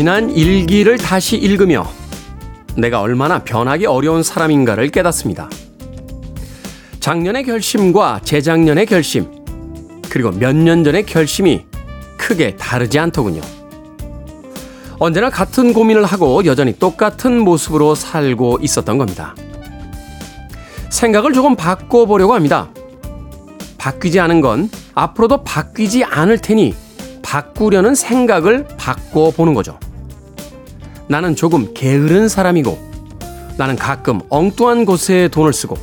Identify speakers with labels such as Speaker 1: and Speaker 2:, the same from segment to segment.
Speaker 1: 지난 일기를 다시 읽으며 내가 얼마나 변하기 어려운 사람인가를 깨닫습니다. 작년의 결심과 재작년의 결심, 그리고 몇 년 전의 결심이 크게 다르지 않더군요. 언제나 같은 고민을 하고 여전히 똑같은 모습으로 살고 있었던 겁니다. 생각을 조금 바꿔보려고 합니다. 바뀌지 않은 건 앞으로도 바뀌지 않을 테니 바꾸려는 생각을 바꿔보는 거죠. 나는 조금 게으른 사람이고, 나는 가끔 엉뚱한 곳에 돈을 쓰고,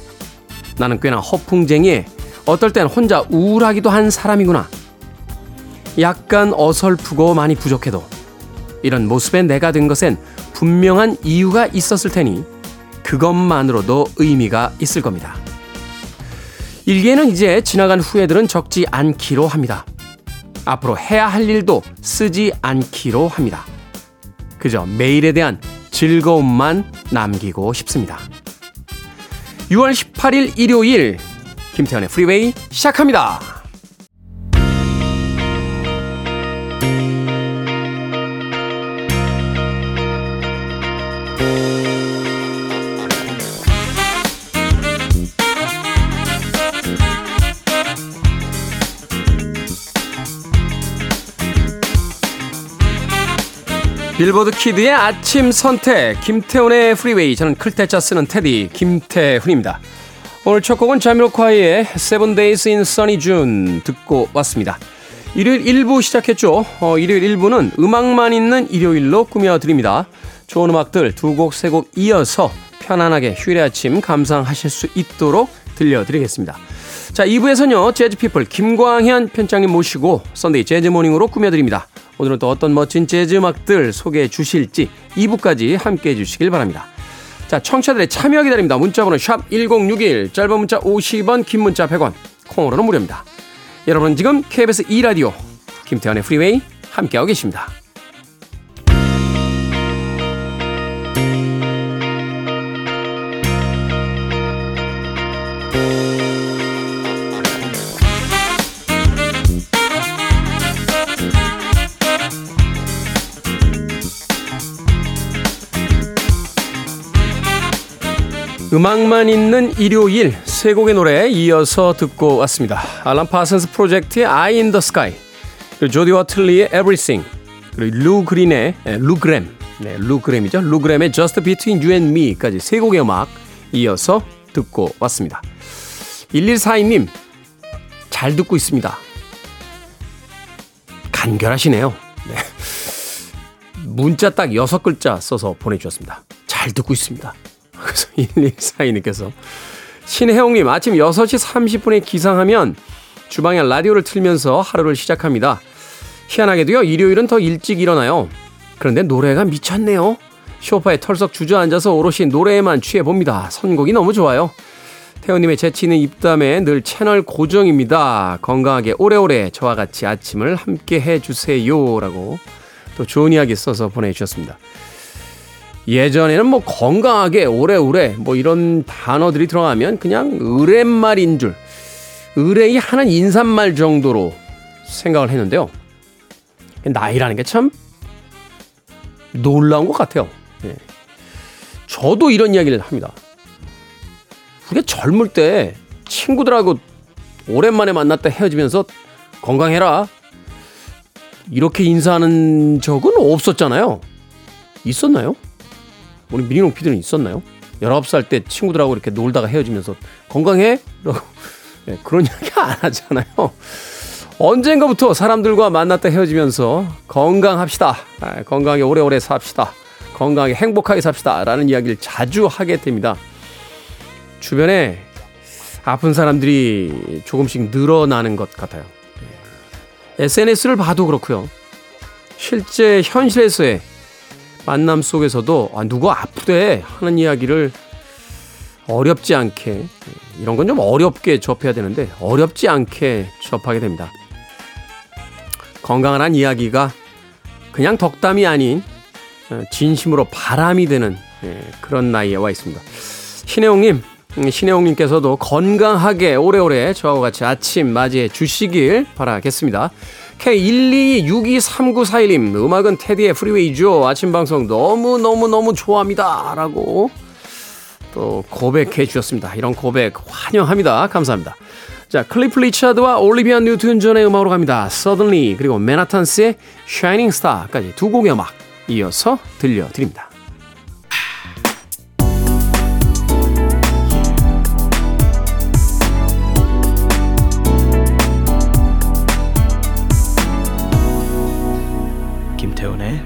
Speaker 1: 나는 꽤나 허풍쟁이에 어떨 땐 혼자 우울하기도 한 사람이구나. 약간 어설프고 많이 부족해도 이런 모습의 내가 된 것엔 분명한 이유가 있었을 테니 그것만으로도 의미가 있을 겁니다. 일기에는 이제 지나간 후회들은 적지 않기로 합니다. 앞으로 해야 할 일도 쓰지 않기로 합니다. 그저 매일에 대한 즐거움만 남기고 싶습니다. 6월 18일 일요일 김태현의 프리웨이 시작합니다. 빌보드 kid의 아침 선택 김태훈의 Freeway 저는 클 태 자 쓰는 테디 김태훈입니다. 오늘 첫 곡은 자미로콰이의 Seven Days in Sunny June 듣고 왔습니다. 일요일 1부 시작했죠. 어, 일요일 1부는 음악만 있는 일요일로 꾸며드립니다. 좋은 음악들 두 곡, 세 곡 이어서 편안하게 휴일의 아침 감상하실 수 있도록 들려드리겠습니다. 자, 2부에서는요, 재즈피플 김광현 편집장님 모시고 Sunday Jazz Morning으로 꾸며드립니다. 오늘은 또 어떤 멋진 재즈 음악들 소개해 주실지 2부까지 함께 해 주시길 바랍니다. 자, 청취자들의 참여 기다립니다. 문자번호 샵 1061, 짧은 문자 50원, 긴 문자 100원, 콩으로는 무료입니다. 여러분 지금 KBS 2라디오 김태현의 프리웨이 함께하고 계십니다. 음악만 있는 일요일 세 곡의 노래 이어서 듣고 왔습니다. 알란 파슨스 프로젝트의 Eye in the Sky, 그리고 조디 워틀리의 Everything, 그리고 루 그린의 루 그램, 네, 루 그램이죠. 루 그램의 Just Between You and Me까지 세 곡의 음악 이어서 듣고 왔습니다. 1142님, 잘 듣고 있습니다. 간결하시네요. 네. 문자 딱 6글자 써서 보내주셨습니다. 잘 듣고 있습니다. 그래서 1142님께서 신혜영님 아침 6시 30분에 기상하면 주방에 라디오를 틀면서 하루를 시작합니다. 희한하게도요 일요일은 더 일찍 일어나요. 그런데 노래가 미쳤네요. 쇼파에 털썩 주저앉아서 오롯이 노래에만 취해봅니다. 선곡이 너무 좋아요. 태호님의 재치있는 입담에 늘 채널 고정입니다. 건강하게 오래오래 저와 같이 아침을 함께 해주세요. 라고 또 좋은 이야기 써서 보내주셨습니다. 예전에는 뭐 건강하게 오래오래 뭐 이런 단어들이 들어가면 그냥 의뢰말인 줄, 의뢰이 하는 인사말 정도로 생각을 했는데요. 나이라는 게 참 놀라운 것 같아요. 예. 저도 이런 이야기를 합니다. 우리가 젊을 때 친구들하고 오랜만에 만났다 헤어지면서 건강해라. 이렇게 인사하는 적은 없었잖아요. 있었나요? 우리 미니롱 피디는 있었나요? 19살 때 친구들하고 이렇게 놀다가 헤어지면서 건강해? 라고 네, 그런 이야기 안 하잖아요. 언젠가부터 사람들과 만났다 헤어지면서 건강합시다. 아, 건강하게 오래오래 삽시다. 건강하게 행복하게 삽시다. 라는 이야기를 자주 하게 됩니다. 주변에 아픈 사람들이 조금씩 늘어나는 것 같아요. SNS를 봐도 그렇고요. 실제 현실에서의 만남 속에서도 아, 누구 아프대 하는 이야기를 어렵지 않게 이런 건 좀 어렵게 접해야 되는데 어렵지 않게 접하게 됩니다. 건강한 이야기가 그냥 덕담이 아닌 어, 진심으로 바람이 되는 예, 그런 나이에 와 있습니다. 신혜용님, 음, 신혜용님께서도 건강하게 오래오래 저와 같이 아침 맞이해 주시길 바라겠습니다. K1226941님, 음악은 테디의 프리웨이죠. 아침 방송 너무너무너무 좋아합니다. 라고 또 고백해 주셨습니다. 이런 고백 환영합니다. 감사합니다. 자, 클리프 리차드와 올리비아 뉴튼 존의 음악으로 갑니다. Suddenly 그리고 맨하탄스의 Shining Star까지 두 곡의 음악 이어서 들려드립니다.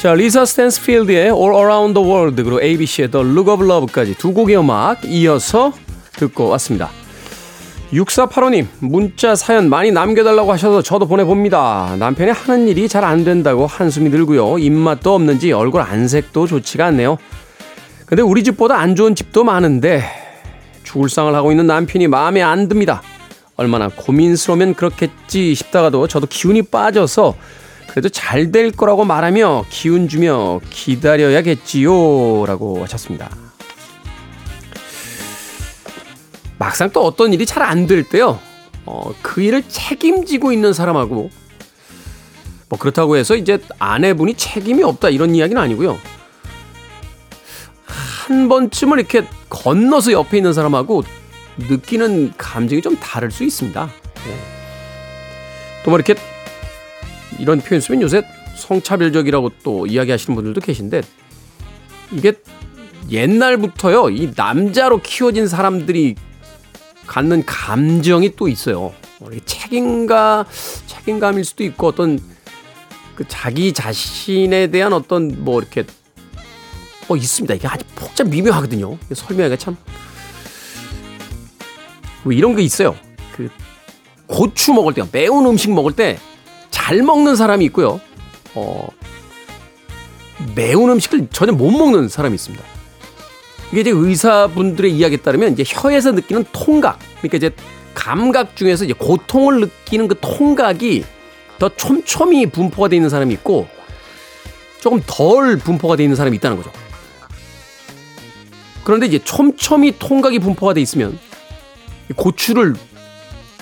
Speaker 1: 자 리사 스탠스필드의 All Around the World 그리고 ABC의 The Look of Love까지 두 곡의 음악 이어서 듣고 왔습니다. 6485님 문자 사연 많이 남겨달라고 하셔서 저도 보내봅니다. 남편이 하는 일이 잘 안 된다고 한숨이 늘고요. 입맛도 없는지 얼굴 안색도 좋지가 않네요. 근데 우리 집보다 안 좋은 집도 많은데 죽을상을 하고 있는 남편이 마음에 안 듭니다. 얼마나 고민스러우면 그렇겠지 싶다가도 저도 기운이 빠져서 그래도 잘 될 거라고 말하며 기운 주며 기다려야겠지요. 라고 하셨습니다. 막상 또 어떤 일이 잘 안 될 때요. 어, 그 일을 책임지고 있는 사람하고 뭐 그렇다고 해서 이제 아내분이 책임이 없다 이런 이야기는 아니고요. 한 번쯤은 이렇게 건너서 옆에 있는 사람하고 느끼는 감정이 좀 다를 수 있습니다. 예. 또뭐 이렇게 이런 표현 쓰면 요새 성차별적이라고 또 이야기하시는 분들도 계신데 이게 옛날부터요 이 남자로 키워진 사람들이 갖는 감정이 또 있어요. 책임가 책임감일 수도 있고 어떤 그 자기 자신에 대한 어떤 뭐 이렇게 어 있습니다. 이게 아주 복잡 미묘하거든요. 설명하기가 참. 뭐 이런 게 있어요. 그 고추 먹을 때, 매운 음식 먹을 때 잘 먹는 사람이 있고요. 어, 매운 음식을 전혀 못 먹는 사람이 있습니다. 이게 이제 의사분들의 이야기에 따르면 이제 혀에서 느끼는 통각, 그러니까 이제 감각 중에서 이제 고통을 느끼는 그 통각이 더 촘촘히 분포가 되어 있는 사람이 있고 조금 덜 분포가 되어 있는 사람이 있다는 거죠. 그런데 이제 촘촘히 통각이 분포가 돼 있으면 고추를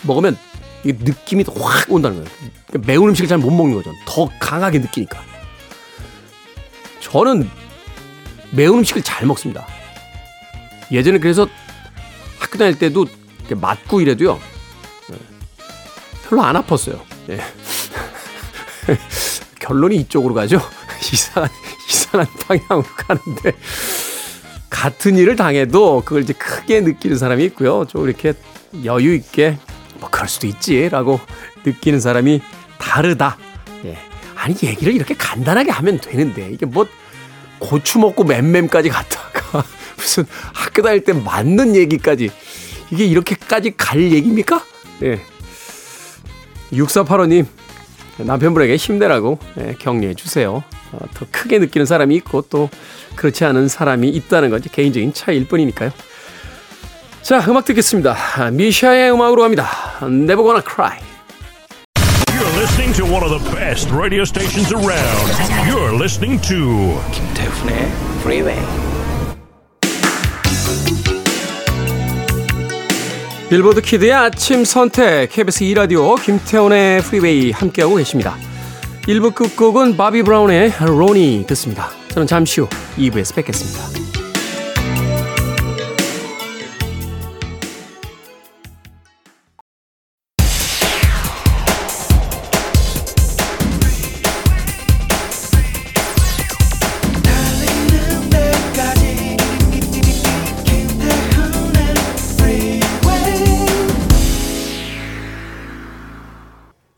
Speaker 1: 먹으면 이게 느낌이 확 온다는 거예요. 그러니까 매운 음식을 잘 못 먹는 거죠. 더 강하게 느끼니까. 저는 매운 음식을 잘 먹습니다. 예전에 그래서 학교 다닐 때도 맞고 이래도요. 예, 별로 안 아팠어요. 예. 결론이 이쪽으로 가죠. 이상한, 이상한 방향으로 가는데. 같은 일을 당해도 그걸 이제 크게 느끼는 사람이 있고요. 좀 이렇게 여유 있게 뭐 그럴 수도 있지라고 느끼는 사람이 다르다. 예. 아니 얘기를 이렇게 간단하게 하면 되는데 이게 뭐 고추 먹고 맴맴까지 갔다가 무슨 학교 다닐 때 맞는 얘기까지 이게 이렇게까지 갈 얘기입니까? 예. 6485님 남편분에게 힘내라고 예, 격려해 주세요. 어, 더 크게 느끼는 사람이 있고 또 그렇지 않은 사람이 있다는 건지 개인적인 차이일 뿐이니까요. 자, 음악 듣겠습니다. 미샤의 음악으로 갑니다. Never Gonna Cry.
Speaker 2: You're listening to one of the best radio stations around. You're listening to 김태훈의 Freeway.
Speaker 1: 빌보드 kid의 아침 선택 KBS 2 라디오 김태훈의 Freeway 함께하고 계십니다. 1부 끝곡은 바비 브라운의 Roni 듣습니다. 저는 잠시 후 2부에서 뵙겠습니다.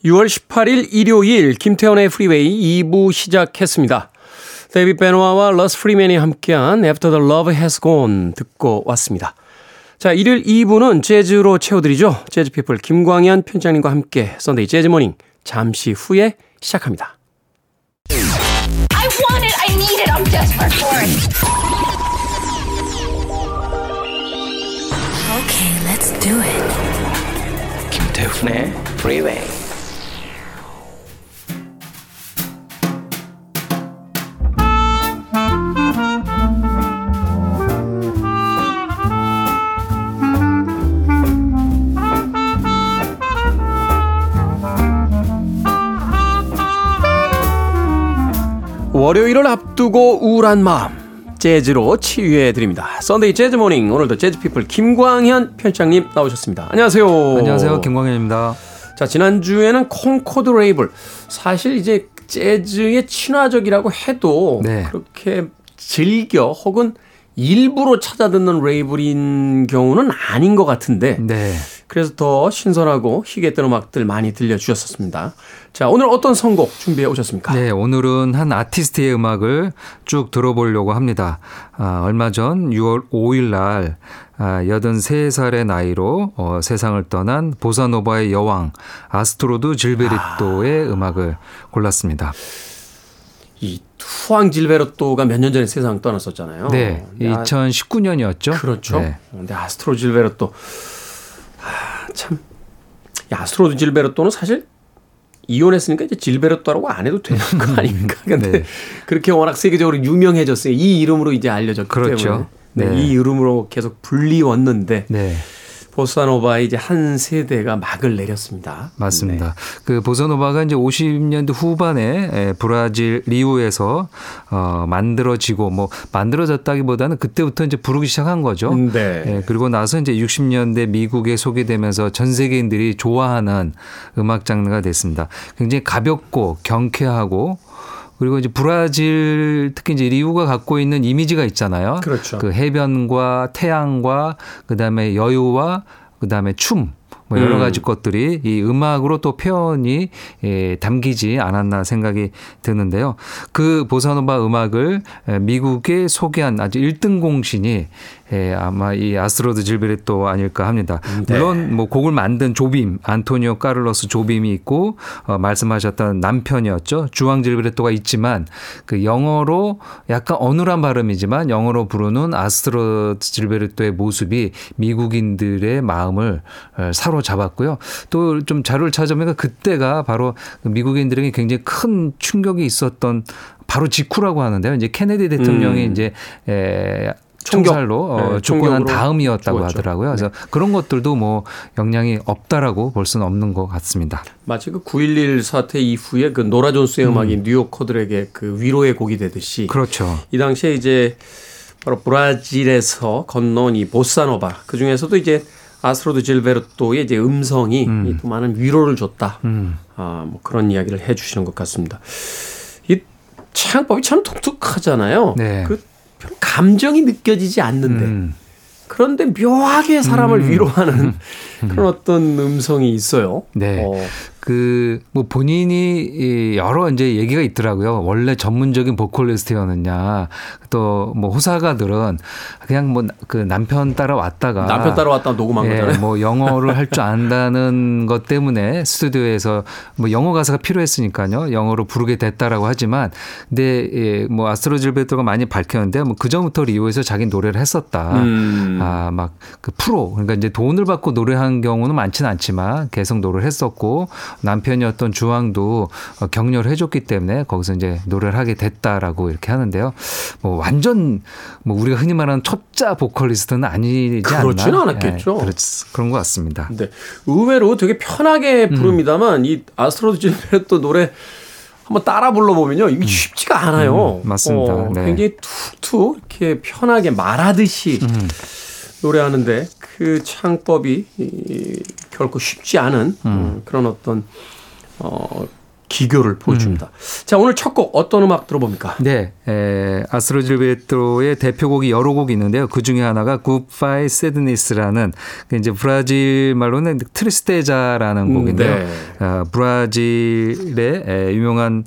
Speaker 1: (6월 18일) 일요일 김태훈의 Freeway 2부 시작했습니다. 데이빗 베노아와 러스 프리맨이 함께한 After the Love Has Gone 듣고 왔습니다. 자, 일요일 2부는 재즈로 채워드리죠. 재즈피플 김광현 편집장님과 함께 Sunday Jazz Morning 잠시 후에 시작합니다.
Speaker 3: I want it. I need it. I'm desperate for it.
Speaker 4: Okay, let's do it.
Speaker 5: 김태훈의 Freeway.
Speaker 1: 월요일을 앞두고 우울한 마음 재즈로 치유해 드립니다. Sunday Jazz Morning 오늘도 재즈 피플 김광현 편집장님 나오셨습니다. 안녕하세요.
Speaker 6: 안녕하세요. 김광현입니다.
Speaker 1: 자, 지난주에는 콩코드 레이블. 사실 이제 재즈의 친화적이라고 해도
Speaker 6: 네.
Speaker 1: 그렇게 즐겨 혹은 일부러 찾아 듣는 label인 경우는 아닌 것 같은데
Speaker 6: 네.
Speaker 1: 그래서 더 신선하고 희귀했던 음악들 많이 들려주셨었습니다. 자, 오늘 어떤 선곡 준비해 오셨습니까?
Speaker 6: 네, 오늘은 한 아티스트의 음악을 쭉 들어보려고 합니다. 아, 얼마 전 6월 5일 날 아, 83살의 나이로 어, 세상을 떠난 보사노바의 여왕 아스트로드 질베리토의 음악을 골랐습니다.
Speaker 1: 이 후앙 질베르토가 몇 년 전에 세상 떠났었잖아요.
Speaker 6: 네,
Speaker 1: 근데 아-
Speaker 6: 2019년이었죠.
Speaker 1: 그렇죠.
Speaker 6: 네.
Speaker 1: 근데 아스트로 질베르토 아, 참. 이 아스트로드 질베르토는 사실 이혼했으니까 이제 질베르토라고 안 해도 되는 거 아닙니까? 근데
Speaker 6: 네.
Speaker 1: 그렇게 워낙 세계적으로 유명해졌어요. 이 이름으로 이제 알려졌기
Speaker 6: 그렇죠.
Speaker 1: 때문에. 네,
Speaker 6: 네.
Speaker 1: 이 이름으로 계속 불리웠는데
Speaker 6: 네.
Speaker 1: 보사노바의 이제 한 세대가 막을 내렸습니다.
Speaker 6: 맞습니다. 그 보사노바가 이제 50년대 후반에 에, 브라질 리우에서 어 만들어지고 뭐 만들어졌다기보다는 그때부터 이제 부르기 시작한 거죠.
Speaker 1: 네. 네.
Speaker 6: 예, 그리고 나서 이제 60년대 미국에 소개되면서 전 세계인들이 좋아하는 음악 장르가 됐습니다. 굉장히 가볍고 경쾌하고 그리고 이제 브라질 특히 이제 리우가 갖고 있는 이미지가 있잖아요.
Speaker 1: 그렇죠.
Speaker 6: 그 해변과 태양과 그다음에 여유와 그다음에 춤 뭐 여러
Speaker 1: 음.
Speaker 6: 가지 것들이 이 음악으로 또 표현이 예, 담기지 않았나 생각이 드는데요. 그 보사노바 음악을 에, 미국에 소개한 아주 1등 공신이 예, 아마 이 아스트로드 질베르토 아닐까 합니다.
Speaker 1: 네.
Speaker 6: 물론 뭐 곡을 만든 조빔 안토니오 카를로스 조빔이 있고 어, 말씀하셨던 남편이었죠 주앙 질베르토가 있지만 그 영어로 약간 어눌한 발음이지만 영어로 부르는 아스트로드 질베르토의 모습이 미국인들의 마음을 어, 사로잡았고요. 또 좀 자료를 찾아보니까 그때가 바로 미국인들에게 굉장히 큰 충격이 있었던 바로 직후라고 하는데요. 이제 케네디 대통령이
Speaker 1: 음.
Speaker 6: 이제 에 총살로 어,
Speaker 1: 네,
Speaker 6: 죽고 난 다음이었다고
Speaker 1: 죽었죠.
Speaker 6: 하더라고요. 그래서 그런 것들도 뭐 영향이 없다라고 볼 수는 없는 것 같습니다.
Speaker 1: 마치 그 9.11 사태 이후에 그 노라 존스의 음. 악이 뉴요커들에게 그 위로의 곡이 되듯이
Speaker 6: 그렇죠.
Speaker 1: 이 당시에 이제 바로 브라질에서 건너온 이 보사노바 그 중에서도 이제 아스로드 질베르토의 이제 음성이
Speaker 6: 음.
Speaker 1: 또 많은 위로를 줬다.
Speaker 6: 음.
Speaker 1: 아, 뭐 그런 이야기를 해 주시는 것 같습니다. 이 창법이 참 독특하잖아요.
Speaker 6: 네.
Speaker 1: 그별 감정이 느껴지지 않는데
Speaker 6: 음.
Speaker 1: 그런데 묘하게 사람을 위로하는 그런 어떤 음성이 있어요.
Speaker 6: 네.
Speaker 1: 어,
Speaker 6: 그 뭐 본인이 이 여러 이제 얘기가 있더라고요. 원래 전문적인 보컬리스트였느냐. 또 뭐 호사가들은 그냥 뭐 그 남편 따라왔다가
Speaker 1: 남편 따라왔다 녹음한
Speaker 6: 예,
Speaker 1: 거잖아요.
Speaker 6: 뭐 영어를 할 줄 안다는 것 때문에 스튜디오에서 뭐 영어 가사가 필요했으니까요. 영어로 부르게 됐다라고 하지만 근데 예, 뭐 아스트로 질베토가 많이 밝혔는데 뭐 그전부터 리오에서 자기 노래를 했었다.
Speaker 1: 음.
Speaker 6: 아, 막 그 프로 그러니까 이제 돈을 받고 노래한 경우는 많지는 않지만 계속 노래를 했었고 남편이었던 주황도 어, 격려를 해줬기 때문에 거기서 이제 노래를 하게 됐다라고 이렇게 하는데요. 뭐 완전 뭐 우리가 흔히 말하는 초짜 보컬리스트는 아니지 않나?
Speaker 1: 그렇지는 않았겠죠.
Speaker 6: 예, 그렇, 그런 것 같습니다.
Speaker 1: 근데 의외로 되게
Speaker 6: 음.
Speaker 1: 편하게 부릅니다만 이 아스트로드 질베르토 노래 한번 따라 불러보면요 이게 쉽지가 않아요.
Speaker 6: 음, 맞습니다.
Speaker 1: 어,
Speaker 6: 네.
Speaker 1: 굉장히 툭툭 이렇게 편하게 말하듯이
Speaker 6: 음.
Speaker 1: 노래하는데 그 창법이 이, 결코 쉽지 않은 음, 그런 어떤 어, 기교를 보여줍니다. 자 오늘 첫 곡 어떤 음악 들어봅니까?
Speaker 6: 네, 에, 아스트로 질베르토의 대표곡이 여러 곡이 있는데요. 그 중에 하나가 Goodbye Sadness라는 그 이제 브라질 말로는 트리스테자라는
Speaker 1: 음,
Speaker 6: 곡인데요.
Speaker 1: 네.
Speaker 6: 어, 브라질의 에, 유명한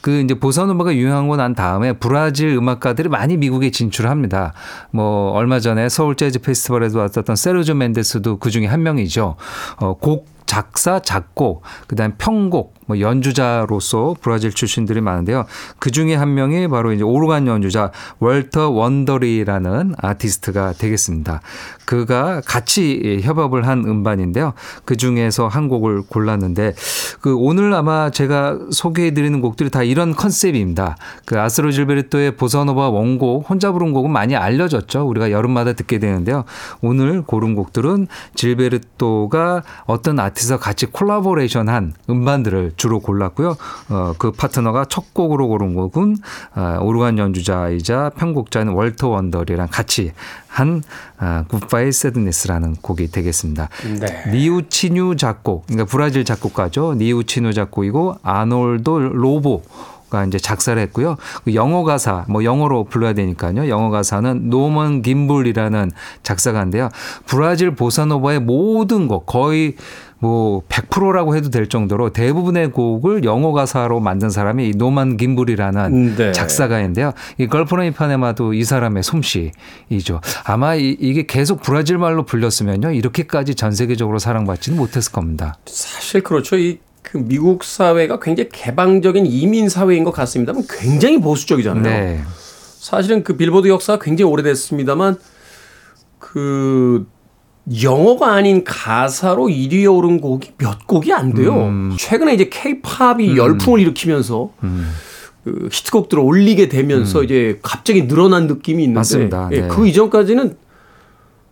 Speaker 6: 그 이제 보사노바가 유행하고 난 다음에 브라질 음악가들이 많이 미국에 진출합니다. 뭐 얼마 전에 서울 재즈 페스티벌에도 왔었던 세르조 멘데스도 그 중에 한 명이죠. 어, 곡 작사, 작곡, 그다음 편곡, 뭐 연주자로서 브라질 출신들이 많은데요. 그 중에 한 명이 바로 이제 오르간 연주자 월터 원더리라는 아티스트가 되겠습니다. 그가 같이 협업을 한 음반인데요. 그 중에서 한 곡을 골랐는데 그 오늘 아마 제가 소개해 드리는 곡들이 다 이런 컨셉입니다. 그 아스로 질베르토의 보사노바 원곡 혼자 부른 곡은 많이 알려졌죠. 우리가 여름마다 듣게 되는데요. 오늘 고른 곡들은 질베르토가 어떤 아티스트와 같이 콜라보레이션한 음반들을 주로 골랐고요. 어, 그 파트너가 첫 곡으로 고른 곡은 어, 오르간 연주자이자 편곡자인 월터 원덜리랑 같이 한 아, Goodbye Sadness라는 곡이 되겠습니다.
Speaker 1: 네.
Speaker 6: 니우치뉴 작곡, 그러니까 브라질 작곡가죠. 니우치뉴 작곡이고 아놀도 로보 가 이제 작사를 했고요. 그 영어 가사, 뭐 영어로 불러야 되니까요. 영어 가사는 노먼 김벨이라는 작사가인데요. 브라질 보사노바의 모든 곡 거의 뭐 100%라고 해도 될 정도로 대부분의 곡을 영어 가사로 만든 사람이 이 노만 김불이라는
Speaker 1: 네.
Speaker 6: 작사가인데요. 이 걸프로 이파네마도 이 사람의 솜씨이죠. 아마 이, 이게 계속 브라질 말로 불렸으면요. 이렇게까지 전 세계적으로 사랑받지는 못했을 겁니다.
Speaker 1: 사실 그렇죠. 이 그 미국 사회가 굉장히 개방적인 이민 사회인 것 같습니다만 굉장히 보수적이잖아요.
Speaker 6: 네.
Speaker 1: 사실은 그 빌보드 역사가 굉장히 오래됐습니다만 그 영어가 아닌 가사로 1위에 오른 곡이 몇 곡이 안 돼요.
Speaker 6: 음.
Speaker 1: 최근에 이제 케이팝이 열풍을 일으키면서 그 히트곡들을 올리게 되면서 이제 갑자기 늘어난 느낌이 있는데
Speaker 6: 음. 맞습니다.
Speaker 1: 예,
Speaker 6: 네.
Speaker 1: 그 이전까지는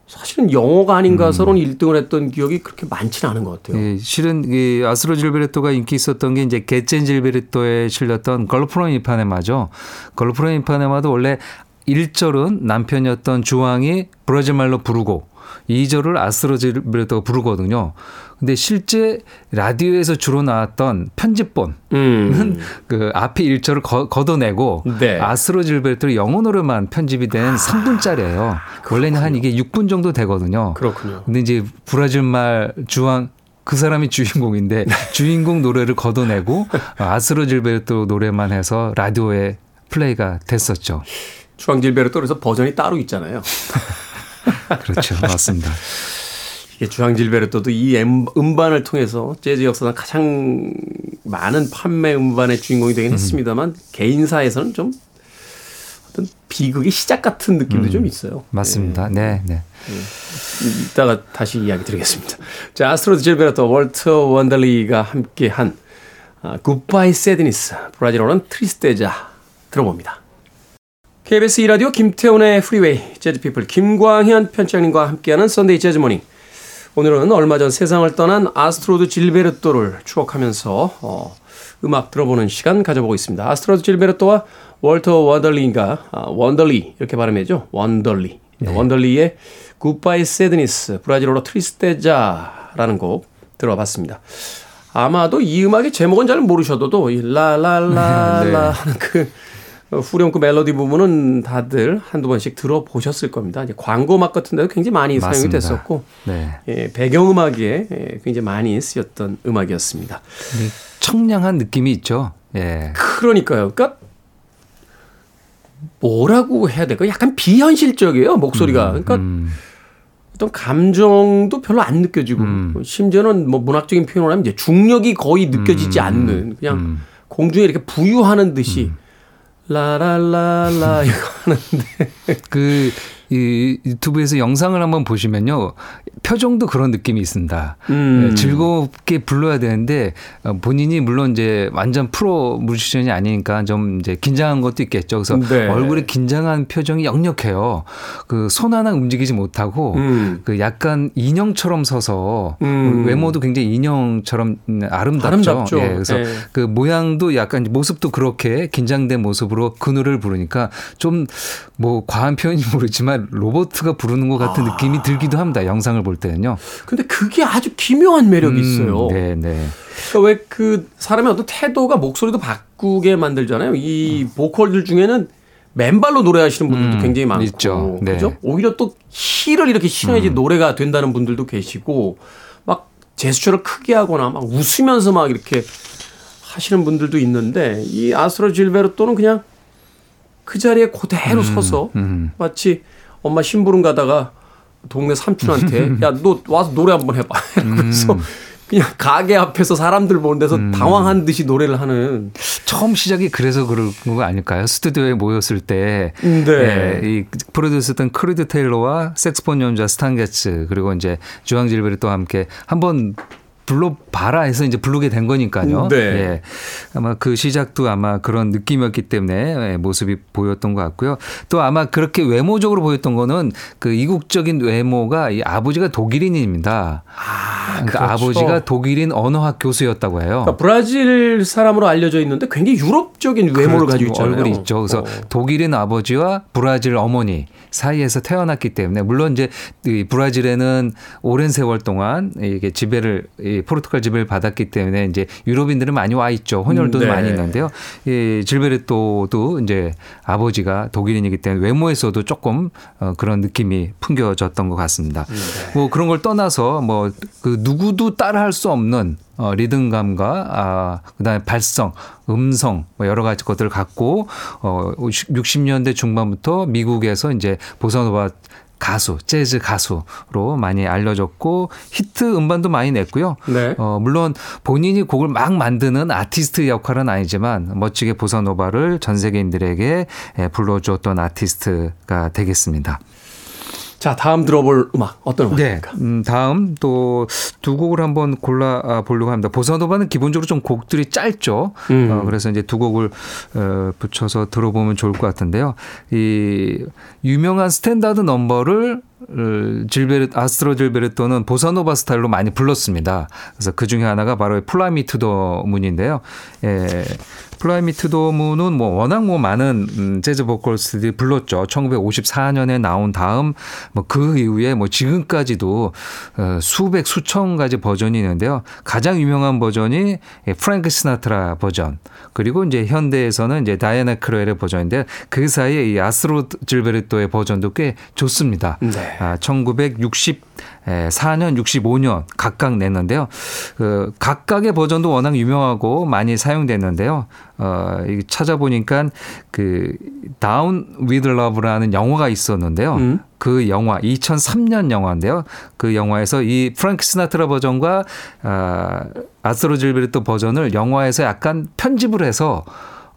Speaker 1: 사실은 영어가 아닌
Speaker 6: 음.
Speaker 1: 가사로는 1등을 했던 기억이 그렇게 많지는 않은 것 같아요.
Speaker 6: 예, 실은 이 아스로 질베르토가 인기 있었던 게 이제 게첸 질베르토에 실렸던 걸프로 이파네마죠. 걸프로 이파네마도 원래 1절은 남편이었던 주왕이 브라질 말로 부르고 2절을 아스로 질베르토가 부르거든요. 근데 실제 라디오에서 주로 나왔던 편집본
Speaker 1: 음.
Speaker 6: 그 앞에 1절을 거, 걷어내고
Speaker 1: 네.
Speaker 6: 아스로 질베르토의 영어 노래만 편집이 된 3분짜리예요. 원래는 한 이게 6분 정도 되거든요.
Speaker 1: 그렇군요.
Speaker 6: 근데 이제 브라질 말 주왕 그 사람이 주인공인데 주인공 노래를 걷어내고 아스로 질베르토 노래만 해서 라디오에 플레이가 됐었죠.
Speaker 1: 주황질베르토 그래서 버전이 따로 있잖아요.
Speaker 6: 그렇죠. 맞습니다.
Speaker 1: 이게 주황질베르토도 이 엠- 음반을 통해서 재즈 역사상 가장 많은 판매 음반의 주인공이 되긴 했습니다만 개인사에서는 좀 어떤 비극의 시작 같은 느낌도 좀 있어요.
Speaker 6: 맞습니다. 네, 네.
Speaker 1: 이따가 다시 이야기 드리겠습니다. 자, 아스트로드 질베르토, 월터 원덜리가 함께한 아, Goodbye Sadness, 브라질어는 Tristeza 들어봅니다. KBS 2라디오 김태훈의 프리웨이, 재즈피플 김광현 편집장님과 함께하는 Sunday Jazz Morning. 오늘은 얼마 전 세상을 떠난 아스트로드 질베르토를 추억하면서 어, 음악 들어보는 시간 가져보고 있습니다. 아스트로드 질베르토와 월터 원덜리가 아, 원덜리 이렇게 발음하죠. 원덜리. 원덜리의 Goodbye Sadness 브라질어로 Tristeza라는 곡 들어봤습니다. 아마도 이 음악의 제목은 잘 모르셔도 이 라라라라 하는 그 후렴구 멜로디 부분은 다들 한두 번씩 들어보셨을 겁니다. 이제 광고 음악 같은 데도 굉장히 많이 사용이
Speaker 6: 맞습니다.
Speaker 1: 됐었고
Speaker 6: 네.
Speaker 1: 예, 배경음악에 예, 굉장히 많이 쓰였던 음악이었습니다.
Speaker 6: 청량한 느낌이 있죠. 예.
Speaker 1: 그러니까요. 그러니까 뭐라고 해야 될까? 약간 비현실적이에요 목소리가. 그러니까
Speaker 6: 음,
Speaker 1: 어떤 감정도 별로 안 느껴지고
Speaker 6: 음.
Speaker 1: 심지어는 뭐 문학적인 표현을 하면 이제 중력이 거의 느껴지지 않는 그냥
Speaker 6: 음.
Speaker 1: 공중에 이렇게 부유하는 듯이 라라라라 이거 하는데.
Speaker 6: 그, 이 유튜브에서 영상을 한번 보시면요. 표정도 그런 느낌이 있습니다.
Speaker 1: 음.
Speaker 6: 네, 즐겁게 불러야 되는데 어, 본인이 물론 이제 완전 프로 뮤지션이 아니니까 좀 이제 긴장한 것도 있겠죠. 그래서
Speaker 1: 네.
Speaker 6: 얼굴에 긴장한 표정이 역력해요. 그 손 하나 움직이지 못하고
Speaker 1: 음.
Speaker 6: 그 약간 인형처럼 서서
Speaker 1: 음.
Speaker 6: 외모도 굉장히 인형처럼 음, 아름답죠.
Speaker 1: 아름답죠.
Speaker 6: 예, 그래서
Speaker 1: 예.
Speaker 6: 그 모양도 약간 모습도 그렇게 긴장된 모습으로 그 노래를 부르니까 좀 뭐 과한 표현이 모르지만 로버트가 부르는 것 같은
Speaker 1: 아.
Speaker 6: 느낌이 들기도 합니다. 영상을 볼 때는요.
Speaker 1: 근데 그게 아주 기묘한 매력이 있어요.
Speaker 6: 네, 네.
Speaker 1: 그러니까 왜 그 사람의 어떤 태도가 목소리도 바꾸게 만들잖아요. 이 보컬들 중에는 맨발로 노래하시는 분들도
Speaker 6: 음,
Speaker 1: 굉장히 많고,
Speaker 6: 있죠. 네. 음.
Speaker 1: 그죠? 오히려 또 힐을 이렇게 신어야지 노래가 된다는 분들도 계시고, 막 제스처를 크게 하거나 막 웃으면서 막 이렇게 하시는 분들도 있는데 이 아스트로 질베르토는 그냥 그 자리에 그대로 서서
Speaker 6: 음.
Speaker 1: 마치 엄마 심부름 가다가 동네 삼촌한테 야 너 와서 노래 한번 해봐. 그래서 그냥 가게 앞에서 사람들 보는 데서 당황한 듯이 노래를 하는
Speaker 6: 처음 시작이 그래서 그런 거 아닐까요? 스튜디오에 모였을 때,
Speaker 1: 네.
Speaker 6: 예, 이 프로듀서던 크리드 테일러와 색스폰 연주자 스탄 게츠 그리고 이제 주앙 질베르토와 함께 한번 불러봐라 해서 이제 부르게 된 거니까요.
Speaker 1: 네.
Speaker 6: 예. 아마 그 시작도 아마 그런 느낌이었기 때문에 예, 모습이 보였던 것 같고요. 또 아마 그렇게 외모적으로 보였던 거는 그 이국적인 외모가 이 아버지가 독일인입니다. 그러니까
Speaker 1: 그렇죠.
Speaker 6: 아버지가 독일인 언어학 교수였다고 해요.
Speaker 1: 그러니까 브라질 사람으로 알려져 있는데 굉장히 유럽적인 외모를
Speaker 6: 그렇죠.
Speaker 1: 가지고 있잖아요.
Speaker 6: 얼굴이 있죠. 그래서
Speaker 1: 어.
Speaker 6: 독일인 아버지와 브라질 어머니 사이에서 태어났기 때문에 물론 이제 이 브라질에는 오랜 세월 동안 이게 지배를 이 포르투갈 지배를 받았기 때문에 이제 유럽인들은 많이 와 있죠. 혼혈도
Speaker 1: 음, 네.
Speaker 6: 많이 있는데요. 이 질베르토도 이제 아버지가 독일인이기 때문에 외모에서도 조금 어, 그런 느낌이 풍겨졌던 것 같습니다.
Speaker 1: 네.
Speaker 6: 뭐 그런 걸 떠나서 뭐 그 누구도 따라할 수 없는 어, 리듬감과 아, 그다음에 발성, 음성 뭐 여러 가지 것들을 갖고 어 60년대 중반부터 미국에서 이제 보사노바 가수, 재즈 가수로 많이 알려졌고 히트 음반도 많이 냈고요.
Speaker 1: 네.
Speaker 6: 어 물론 본인이 곡을 막 만드는 아티스트 역할은 아니지만 멋지게 보사노바를 전 세계인들에게 예, 불러주었던 아티스트가 되겠습니다.
Speaker 1: 자, 다음 들어볼 음악 어떤
Speaker 6: 네.
Speaker 1: 음악입니까?
Speaker 6: 음, 다음 또 두 곡을 한번 골라 아, 보려고 합니다. 보사노바는 기본적으로 좀 곡들이 짧죠.
Speaker 1: 음.
Speaker 6: 어, 그래서 이제 두 곡을 어, 붙여서 들어보면 좋을 것 같은데요. 이 유명한 스탠다드 넘버를 어, 질베르 아스트로 질베르토는 보사노바 스타일로 많이 불렀습니다. 그래서 그 중에 하나가 바로 Fly Me to the Moon인데요. 예. Fly Me to the Moon은 뭐 워낙 뭐 많은 음, 재즈 보컬리스트들이 불렀죠. 1954년에 나온 다음 뭐 그 이후에 뭐 지금까지도 어, 수백 수천 가지 버전이 있는데요. 가장 유명한 버전이 예, 프랭크 시나트라 버전. 그리고 이제 현대에서는 이제 다이애나 크롤의 버전인데 그 사이에 이 아스트로 질베르토의 버전도 꽤 좋습니다.
Speaker 1: 네.
Speaker 6: 아, 1964년, 65년 각각 냈는데요. 그 각각의 버전도 워낙 유명하고 많이 사용됐는데요. 어, 이 찾아보니까 그 Down with Love라는 영화가 있었는데요.
Speaker 1: 음.
Speaker 6: 그 영화 2003년 영화인데요. 그 영화에서 이 프랭크 시나트라 버전과 아, 아스트로 질베르토 버전을 영화에서 약간 편집을 해서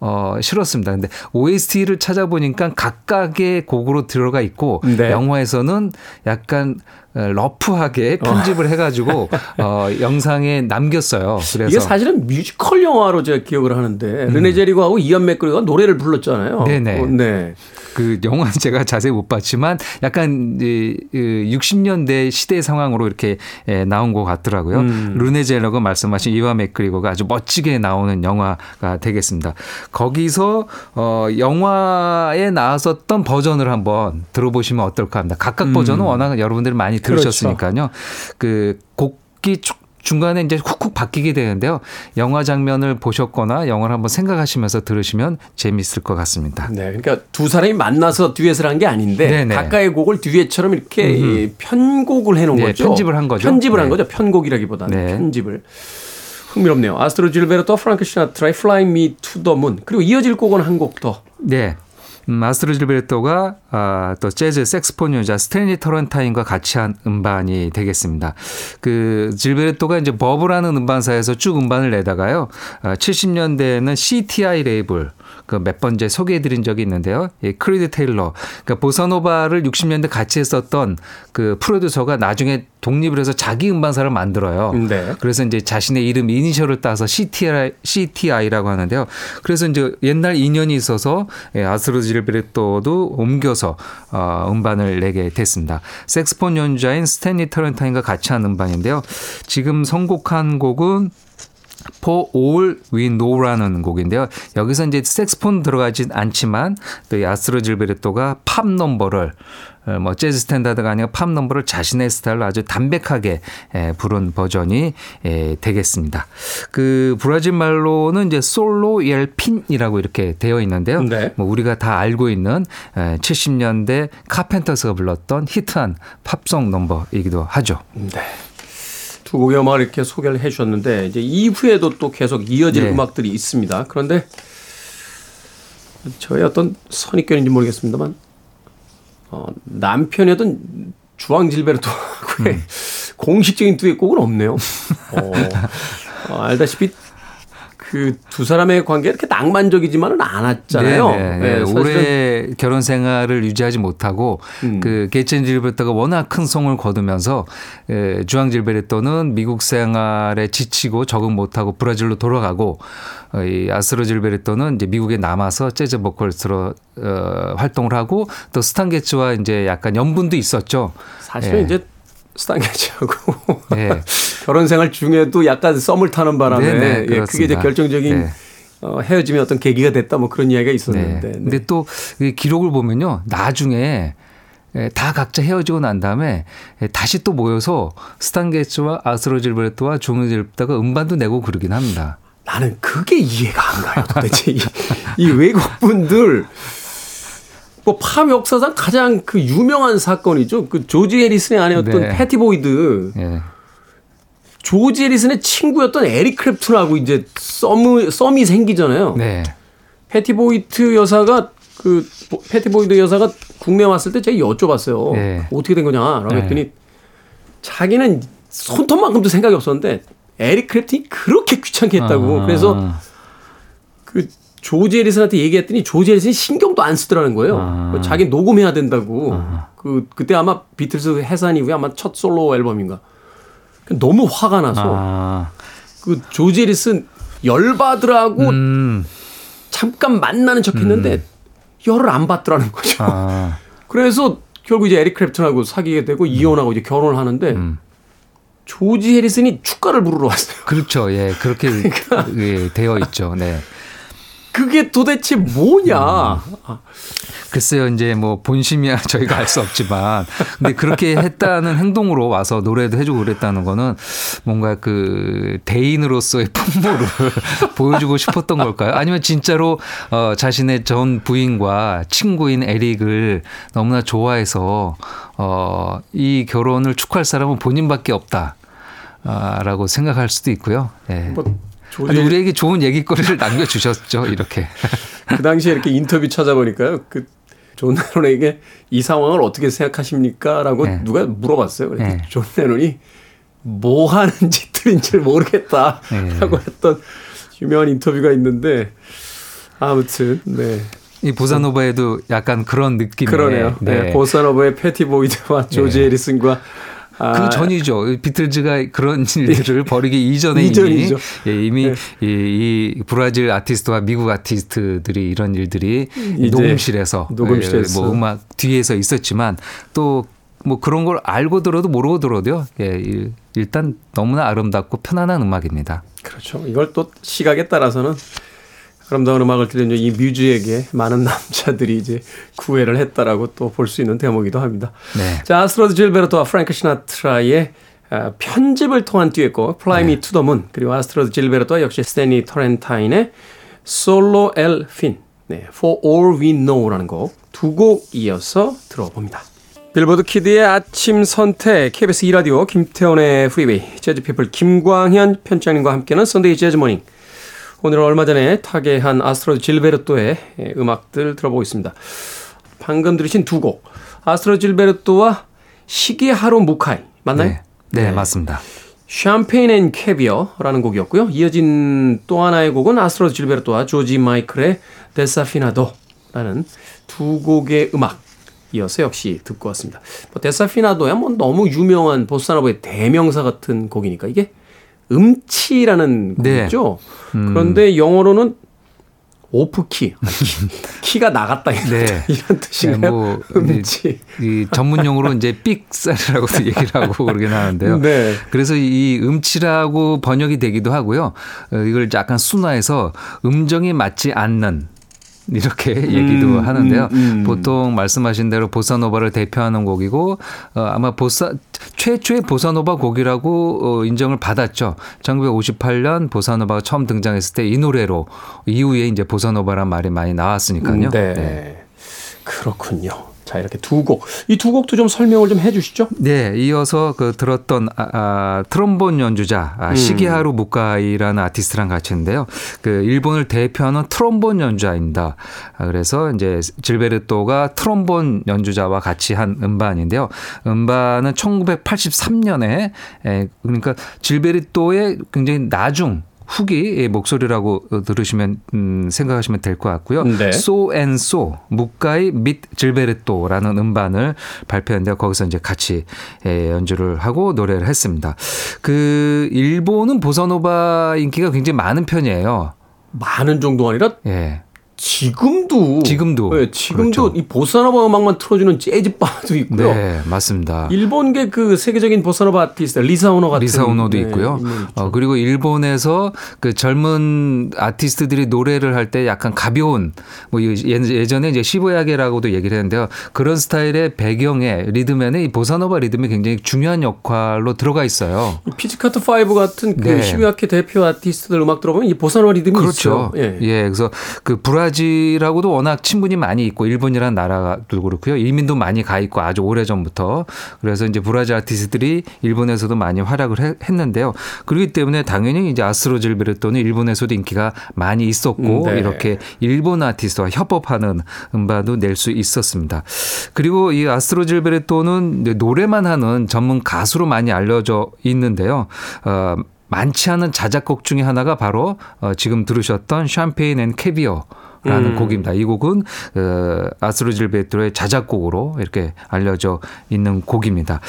Speaker 6: 어, 실었습니다. 근데 OST를 찾아보니까 각각의 곡으로 들어가 있고
Speaker 1: 네.
Speaker 6: 영화에서는 약간 어, rough하게 편집을 해가지고 어, 영상에 남겼어요. 그래서
Speaker 1: 이게 사실은 뮤지컬 영화로 제가 기억을 하는데 르네 젤위거하고 이완 맥그리거가 노래를 불렀잖아요.
Speaker 6: 음. 네네.
Speaker 1: 어, 네.
Speaker 6: 그 영화는 제가 자세히 못 봤지만 약간 이, 이 60년대 시대 상황으로 이렇게 에, 나온 것 같더라고요.
Speaker 1: 음.
Speaker 6: 르네 젤위거 말씀하신 이완 맥그리거가 아주 멋지게 나오는 영화가 되겠습니다. 거기서 어 영화에 나왔었던 버전을 한번 들어보시면 어떨까 합니다. 각각 버전은 워낙 여러분들이 많이 들으셨으니까요. 그 곡이 쭉 중간에 이제 훅훅 바뀌게 되는데요. 영화 장면을 보셨거나 영화를 한번 생각하시면서 들으시면 재미있을 것 같습니다.
Speaker 1: 네. 그러니까 두 사람이 만나서 듀엣을 한 게 아닌데
Speaker 6: 네네.
Speaker 1: 각각의 곡을 듀엣처럼 이렇게 이 편곡을 해 놓은
Speaker 6: 네,
Speaker 1: 거죠.
Speaker 6: 편집을 한 거죠.
Speaker 1: 편집을 한
Speaker 6: 네.
Speaker 1: 거죠. 편곡이라기보다는
Speaker 6: 네.
Speaker 1: 편집을. 흥미롭네요. 아스트로 질베르토, 프랑크 시나트라의 Fly Me to the Moon. 그리고 이어질 곡은 한 곡 더.
Speaker 6: 네. 음, 아스트로 질베르토가 아, 또 재즈 색스폰 여자 스탠리 터런타인과 같이 한 음반이 되겠습니다. 그 질베르토가 이제 Verve라는 음반사에서 쭉 음반을 내다가요. 아, 70년대에는 CTI 레이블 그 몇 번째 소개해드린 적이 있는데요. 이 크리드 테일러, 그러니까 보사노바를 60년대 같이 했었던 그 프로듀서가 나중에 독립을 해서 자기 음반사를 만들어요.
Speaker 1: 네.
Speaker 6: 그래서 이제 자신의 이름 이니셜을 따서 CTI, CTI라고 하는데요. 그래서 이제 옛날 인연이 있어서 예, 아스트로드 질베르토도 옮겨서 어, 음반을 내게 됐습니다. 색스폰 연주자인 스탠리 터렌타인과 같이 한 음반인데요. 지금 선곡한 곡은 For All We Know라는 곡인데요. 여기서 이제 색스폰 들어가진 않지만 또 이 아스트로드 질베르토가 팝 넘버를 어, 뭐 재즈 스탠다드가 아니라 팝 넘버를 자신의 스타일로 아주 담백하게 에, 부른 버전이 에, 되겠습니다. 그 브라질 말로는 이제 솔로 옐핀이라고 이렇게 되어 있는데요.
Speaker 1: 네.
Speaker 6: 뭐 우리가 다 알고 있는 에, 70년대 카펜터스가 불렀던 히트한 팝송 넘버이기도 하죠.
Speaker 1: 네. 두 곡의 음악을 이렇게 소개를 해 주셨는데 이제 이후에도 또 계속 이어질
Speaker 6: 네.
Speaker 1: 음악들이 있습니다. 그런데 저의 어떤 선입견인지 모르겠습니다만 어, 남편이었던 주앙 질베르토의
Speaker 6: 음.
Speaker 1: 공식적인 듀엣곡은 없네요. 어, 어, 알다시피 그 두 사람의 관계가 이렇게 낭만적이지만은 않았잖아요.
Speaker 6: 네, 네, 네.
Speaker 1: 네, 사실은
Speaker 6: 오래 결혼 생활을 유지하지 못하고
Speaker 1: 음.
Speaker 6: 그 게첸 질베르토가 워낙 큰 송을 거두면서 에, 주앙 질베르토는 미국 생활에 지치고 적응 못하고 브라질로 돌아가고 어, 이 아스로 질베르토는 이제 미국에 남아서 재즈 보컬스로 어, 활동을 하고 또 스탄 게츠와 이제 약간 연분도 있었죠.
Speaker 1: 사실은
Speaker 6: 예.
Speaker 1: 이제 스탄게츠하고
Speaker 6: 네.
Speaker 1: 결혼 생활 중에도 약간 썸을 타는 바람에
Speaker 6: 네, 네,
Speaker 1: 예, 그게 이제. 결정적인
Speaker 6: 네.
Speaker 1: 어, 헤어짐의 어떤 계기가 됐다 뭐 그런 이야기가
Speaker 6: 네.
Speaker 1: 있었는데. 네.
Speaker 6: 근데 또이 기록을 보면요. 나중에 에, 다 각자 헤어지고 난 다음에 에, 다시 또 모여서 스탄 게츠와 아스로 질베르토와 종우 질베르토가 음반도 내고 그러긴 합니다.
Speaker 1: 나는 그게 이해가 안 가요. 도대체 이, 이 외국 분들 뭐 팝 역사상 가장 그 유명한 사건이죠. 그 조지 해리슨의 아내였던
Speaker 6: 네.
Speaker 1: 패티 보이드.
Speaker 6: 예.
Speaker 1: 조지 해리슨의 친구였던 에릭 클랩튼하고 이제 썸이, 썸이 생기잖아요.
Speaker 6: 네.
Speaker 1: 패티 보이드 여사가 그 보- 패티 보이드 여사가 국내 에 왔을 때 제가 여쭤봤어요.
Speaker 6: 네.
Speaker 1: 어떻게 된 거냐라고
Speaker 6: 네.
Speaker 1: 했더니 자기는 손톱만큼도 생각이 없었는데 에릭 클랩튼이 그렇게 귀찮게 했다고.
Speaker 6: 아.
Speaker 1: 그래서 그 조지 해리슨한테 얘기했더니 조지 해리슨이 신경도 안 쓰더라는 거예요.
Speaker 6: 아.
Speaker 1: 자기 녹음해야 된다고. 그 그때 아마 비틀스 해산 이후에 아마 첫 솔로 앨범인가. 너무 화가 나서
Speaker 6: 아.
Speaker 1: 그 조지 해리슨 열받으라고
Speaker 6: 음.
Speaker 1: 잠깐 만나는 척했는데 열을 안 받더라는 거죠.
Speaker 6: 아.
Speaker 1: 그래서 결국 이제 에릭 클랩튼하고 사귀게 되고 이혼하고 이제 결혼을 하는데
Speaker 6: 음.
Speaker 1: 조지 해리슨이 축가를 부르러 왔어요.
Speaker 6: 그렇죠. 예. 그렇게
Speaker 1: 그러니까.
Speaker 6: 예, 되어 있죠. 네.
Speaker 1: 그게 도대체 뭐냐?
Speaker 6: 음.
Speaker 1: 아,
Speaker 6: 글쎄요, 이제 뭐 본심이야 저희가 알 수 없지만, 근데 그렇게 했다는 행동으로 와서 노래도 해주고 그랬다는 거는 뭔가 그 대인으로서의 풍모를 보여주고 싶었던 걸까요? 아니면 진짜로 어, 자신의 전 부인과 친구인 에릭을 너무나 좋아해서 어, 이 결혼을 축하할 사람은 본인밖에 없다. 아, 라고 생각할 수도 있고요. 예.
Speaker 1: 뭐 조지
Speaker 6: 우리에게 좋은 얘기거리를 남겨주셨죠, 이렇게.
Speaker 1: 그 당시에 이렇게 인터뷰 찾아보니까요. 그 존 레논에게 이 상황을 어떻게 생각하십니까?라고
Speaker 6: 네.
Speaker 1: 누가 물어봤어요. 그랬더니
Speaker 6: 네.
Speaker 1: 존 레논이 뭐 하는 짓들인지 모르겠다라고
Speaker 6: 네.
Speaker 1: 했던 유명한 인터뷰가 있는데 아무튼 네
Speaker 6: 이 보사노바에도 약간 그런 느낌이
Speaker 1: 그러네요. 네. 보사노바의 패티 보이드와 조지
Speaker 6: 네.
Speaker 1: 해리슨과 아,
Speaker 6: 그 전이죠. 비틀즈가 그런 일들을 벌이기 이전에. 이미, 예, 이미
Speaker 1: 네.
Speaker 6: 이, 이 브라질 아티스트와 미국 아티스트들이 이런 일들이 녹음실에서,
Speaker 1: 녹음실에서.
Speaker 6: 예, 뭐 음악 뒤에서 있었지만 또 뭐 그런 걸 알고 들어도 모르고 들어도요. 예, 일- 일단 너무나 아름답고 편안한 음악입니다.
Speaker 1: 그렇죠. 이걸 또 시각에 따라서는 아름다운 음악을 들려준 이 뮤즈에게 많은 남자들이 이제 구애를 했다라고 또 볼 수 있는 대목이기도 합니다.
Speaker 6: 네.
Speaker 1: 자, 아스트로드 질베르토와 프랭크 시나트라의 아, 편집을 통한 듀엣곡 Fly Me to the Moon 그리고 아스트로드 질베르토와 역시 스탠리 터렌타인의 솔로 엘 핀, 네, For All We Know라는 곡 두 곡 이어서 들어봅니다. 빌보드 kid의 아침 선택 KBS 2라디오 김태훈의 freeway 재즈피플 김광현 편집장님과 함께하는 Sunday Jazz Morning 오늘은 얼마 전에 타계한 아스트로드 질베르토의 예, 음악들 들어보고 있습니다. 방금 들으신 두 곡 아스트로드 질베르토와 시게하루 무카이 맞나요?
Speaker 6: 네. 네, 맞습니다.
Speaker 1: Champagne and Caviar라는 곡이었고요. 이어진 또 하나의 곡은 아스트로드 질베르토와 조지 마이클의 Desafinado라는 두 곡의 음악 이어서 역시 듣고 왔습니다. 뭐 Desafinado야 뭐 너무 유명한 보사노바의 대명사 같은 곡이니까 이게 음치라는
Speaker 6: 네.
Speaker 1: 곡이죠. 그런데 영어로는 오프키 키가 나갔다 이런,
Speaker 6: 네.
Speaker 1: 이런 뜻인가요?
Speaker 6: 뭐
Speaker 1: 음치.
Speaker 6: 이 전문 용어로 이제 삑살이라고도 얘기를 하고 그러긴 하는데요.
Speaker 1: 네.
Speaker 6: 그래서 이 음치라고 번역이 되기도 하고요. 어, 이걸 약간 순화해서 음정이 맞지 않는 이렇게 얘기도 하는데요.
Speaker 1: 음.
Speaker 6: 보통 말씀하신 대로 보사노바를 대표하는 곡이고 어, 아마 보사 최초의 보사노바 곡이라고 어, 인정을 받았죠. 1958년 보사노바가 처음 등장했을 때 이 노래로 이후에 이제 보사노바란 말이 많이 나왔으니까요.
Speaker 1: 네. 그렇군요. 자, 자, 이렇게 두 곡. 이 두 곡도 좀 설명을 좀 해 주시죠.
Speaker 6: 네, 이어서 그 들었던 아, 아, 트롬본 연주자 아, 시게하루 무카이라는 아티스트랑 같이 했는데요. 그 일본을 대표하는 트롬본 연주자입니다. 아, 그래서 이제 질베르토가 트롬본 연주자와 같이 한 음반인데요. 음반은 1983년에 에, 그러니까 질베르토의 굉장히 나중 후기 목소리라고 들으시면 음, 생각하시면 될 것 같고요.
Speaker 1: 네.
Speaker 6: 소앤소 무카이 및 질베르토라는 음반을 발표했는데 거기서 이제 같이 예, 연주를 하고 노래를 했습니다. 그 일본은 보사노바 인기가 굉장히 많은 편이에요.
Speaker 1: 많은 정도가 아니라
Speaker 6: 예.
Speaker 1: 지금도
Speaker 6: 지금도.
Speaker 1: 네, 지금도
Speaker 6: 그렇죠.
Speaker 1: 이 보사노바 음악만 틀어주는 재즈 바도 있고요.
Speaker 6: 네, 맞습니다.
Speaker 1: 일본계 그 세계적인 보사노바 아티스트 리사 오노 같은
Speaker 6: 리사 오노도
Speaker 1: 네,
Speaker 6: 있고요. 어, 그리고 일본에서 그 젊은 아티스트들이 노래를 할 때 약간 가벼운 뭐 이- 예- 예전에 이제 시부야계라고도 얘기를 했는데요. 그런 스타일의 배경에 리듬에는 이 보사노바 리듬이 굉장히 중요한 역할로 들어가 있어요.
Speaker 1: 이 피치카토 5 같은 그
Speaker 6: 네.
Speaker 1: 12학기 대표 아티스트들 음악 들어보면 이 보사노바 리듬이
Speaker 6: 그렇죠.
Speaker 1: 있어요. 예.
Speaker 6: 예. 그래서 그 브라질하고도 워낙 친분이 많이 있고 일본이라는 나라도 그렇고요. 이민도 많이 가 있고 아주 오래 전부터 그래서 이제 브라질 아티스트들이 일본에서도 많이 활약을 해- 했는데요. 그렇기 때문에 당연히 이제 아스트로드 질베르토는 일본에서도 인기가 많이 있었고
Speaker 1: 음, 네.
Speaker 6: 이렇게 일본 아티스트와 협업하는 음반도 낼 수 있었습니다. 그리고 이 아스트로드 질베르토는 이제 노래만 하는 전문 가수로 많이 알려져 있는데요. 어, 많지 않은 자작곡 중에 하나가 바로 어, 지금 들으셨던 Champagne and Caviar라는
Speaker 1: 음.
Speaker 6: 곡입니다. 이 곡은 어, 아스트로드 질베르토의 자작곡으로 이렇게 알려져 있는 곡입니다.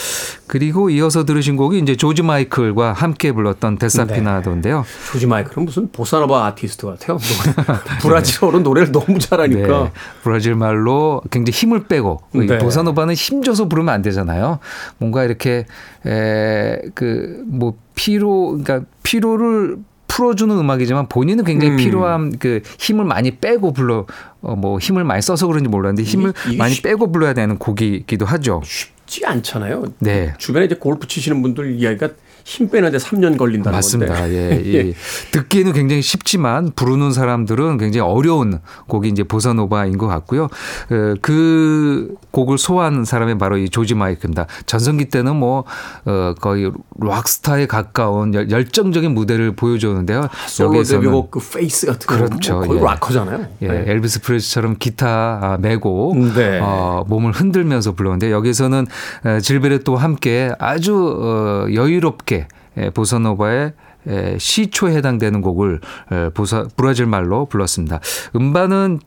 Speaker 6: 그리고 이어서 들으신 곡이 이제 조지 마이클과 함께 불렀던 Desafinado인데요.
Speaker 1: 조지 마이클은 무슨 보사노바 아티스트 같아요. 노래. 브라질어로 노래를 너무 잘하니까.
Speaker 6: 네, 브라질 말로 굉장히 힘을 빼고 이
Speaker 1: 네.
Speaker 6: 보사노바는 힘줘서 부르면 안 되잖아요. 뭔가 이렇게 에그뭐 피로 그러니까 피로를 풀어주는 음악이지만 본인은 굉장히
Speaker 1: 음.
Speaker 6: 필요한 그 힘을 많이 빼고 불러 어 뭐 힘을 많이 써서 그런지 몰랐는데 힘을
Speaker 1: 이게- 이게
Speaker 6: 많이
Speaker 1: 쉽-
Speaker 6: 빼고 불러야 되는 곡이기도 하죠.
Speaker 1: 쉽지 않잖아요.
Speaker 6: 네.
Speaker 1: 주변에 이제 골프 치시는 분들 이야기가 힘 빼는데 3년 걸린다는
Speaker 6: 맞습니다.
Speaker 1: 건데.
Speaker 6: 예, 예. 듣기에는 굉장히 쉽지만 부르는 사람들은 굉장히 어려운 곡이 이제 보사노바인 것 같고요. 어, 그 곡을 소화한 사람이 바로 이 조지 마이크입니다. 전성기 때는 뭐 어, 거의 락스타에 가까운 열- 열정적인 무대를 보여줬는데요.
Speaker 1: 솔로 데뷔곡 그 Faith 같은 거
Speaker 6: 그렇죠.
Speaker 1: 뭐 거의
Speaker 6: 예.
Speaker 1: 락커잖아요.
Speaker 6: 예,
Speaker 1: 네.
Speaker 6: 엘비스 프레슬리처럼 기타 아, 메고
Speaker 1: 네.
Speaker 6: 어, 몸을 흔들면서 불렀는데 여기서는 에, 질베르토와 함께 아주 어, 여유롭게 에, 보사노바의 에, 시초에 해당되는 곡을 브라질 말로 불렀습니다. 음반은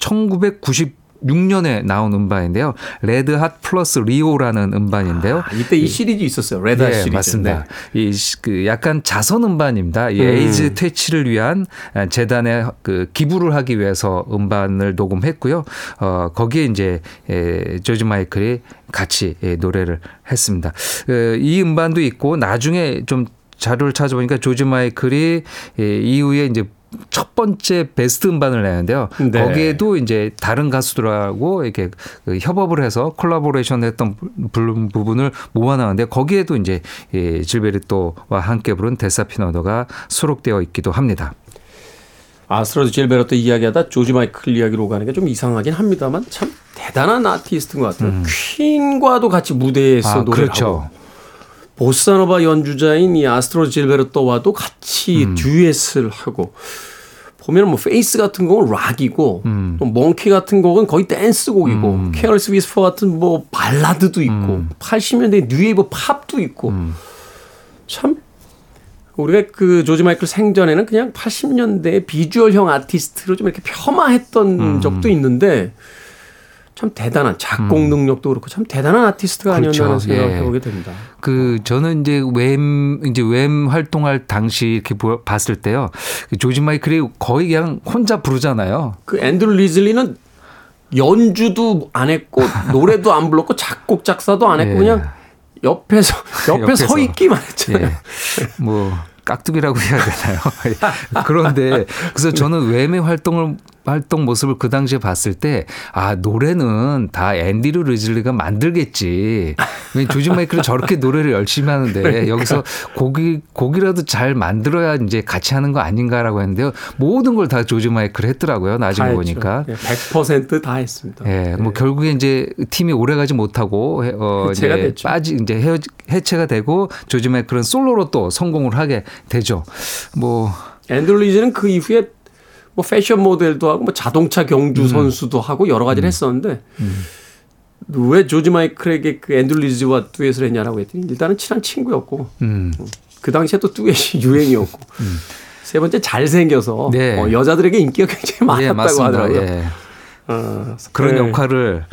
Speaker 6: 1996년에 나온 음반인데요. Red Hot Plus Rio라는 음반인데요.
Speaker 1: 아, 이때 이 시리즈 있었어요. Red Hot
Speaker 6: 예,
Speaker 1: 시리즈.
Speaker 6: 맞습니다.
Speaker 1: 네.
Speaker 6: 이그 약간 자선 음반입니다. 이
Speaker 1: 음.
Speaker 6: 에이즈 퇴치를 위한 재단에 그 기부를 하기 위해서 음반을 녹음했고요. 어 거기에 이제 에, 조지 마이클이 같이 예, 노래를 했습니다. 어, 이 음반도 있고 나중에 좀 자료를 찾아보니까 조지 마이클이 예, 이후에 이제 첫 번째 베스트 음반을 내는데요.
Speaker 1: 네.
Speaker 6: 거기에도 이제 다른 가수들하고 이렇게 그 협업을 해서 콜라보레이션 했던 부- 부분을 모아놨는데 거기에도 이제 이 질베르토와 함께 부른 Desafinado가 수록되어 있기도 합니다.
Speaker 1: 아스트로드 질베르토 이야기하다 조지 마이클 이야기로 가는 게 좀 이상하긴 합니다만 참 대단한 아티스트인 것 같아요. 퀸과도 같이 무대에서
Speaker 6: 아,
Speaker 1: 노래를
Speaker 6: 그렇죠.
Speaker 1: 하고 보사노바 연주자인 이 아스트로드 질베르토와도 같이
Speaker 6: 음.
Speaker 1: 듀엣을 하고 보면 뭐 Faith 같은 곡은 락이고
Speaker 6: 음.
Speaker 1: 또 Monkey 같은 곡은 거의 댄스곡이고 Careless Whisper 같은 뭐 발라드도 있고
Speaker 6: 음.
Speaker 1: 80년대 뉴웨이브 팝도 있고 참 우리가 그 조지 마이클 생전에는 그냥 80년대 비주얼형 아티스트로 좀 이렇게 폄하했던
Speaker 6: 음.
Speaker 1: 적도 있는데 참 대단한 작곡 능력도 그렇고 참 대단한 아티스트가
Speaker 6: 그렇죠.
Speaker 1: 아니었나 생각을
Speaker 6: 예.
Speaker 1: 해보게 됩니다.
Speaker 6: 그 저는 이제 Wham 이제 Wham 활동할 당시 이렇게 보- 봤을 때요. 그 조지 마이클이 거의 그냥 혼자 부르잖아요.
Speaker 1: 그 앤드루 리즐리는 연주도 안 했고 노래도 안 불렀고 작곡 작사도 안 했고
Speaker 6: 예.
Speaker 1: 그냥 옆에서 옆에
Speaker 6: 옆에서.
Speaker 1: 서 있기만 했잖아요.
Speaker 6: 예. 뭐 깍두기라고 해야 되나요? 그런데 그래서 저는 Wham의 활동을 활동 모습을 그 당시에 봤을 때, 아, 노래는 다 앤드루 리즐리가 만들겠지. 왜 조지 마이클은 저렇게 노래를 열심히 하는데,
Speaker 1: 그러니까.
Speaker 6: 여기서 곡이, 곡이라도 잘 만들어야 이제 같이 하는 거 아닌가라고 했는데요. 모든 걸 다 조지 마이클 했더라고요. 나중에
Speaker 1: 다
Speaker 6: 보니까.
Speaker 1: 예, 100%다 했습니다.
Speaker 6: 예, 뭐 결국에 이제 팀이 오래가지 못하고 해- 어 이제
Speaker 1: 됐죠.
Speaker 6: 빠지 이제 해체가 되고 조지 마이클은 솔로로 또 성공을 하게 되죠. 뭐
Speaker 1: 앤드루 리즈는 그 이후에 뭐 패션 모델도 하고 뭐 자동차 경주
Speaker 6: 음.
Speaker 1: 선수도 하고 여러 가지를 했었는데 왜 조지 마이클에게 그 앤드루 리즈와 듀엣을 했냐라고 했더니 일단은 친한 친구였고
Speaker 6: 음.
Speaker 1: 그 당시에 또 듀엣이 유행이었고 세 번째 잘생겨서
Speaker 6: 네.
Speaker 1: 어, 여자들에게 인기가 굉장히 많았다고
Speaker 6: 예, 맞습니다.
Speaker 1: 하더라고요.
Speaker 6: 예.
Speaker 1: 어,
Speaker 6: 그런
Speaker 1: 네.
Speaker 6: 역할을